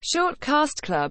Short Cast Club.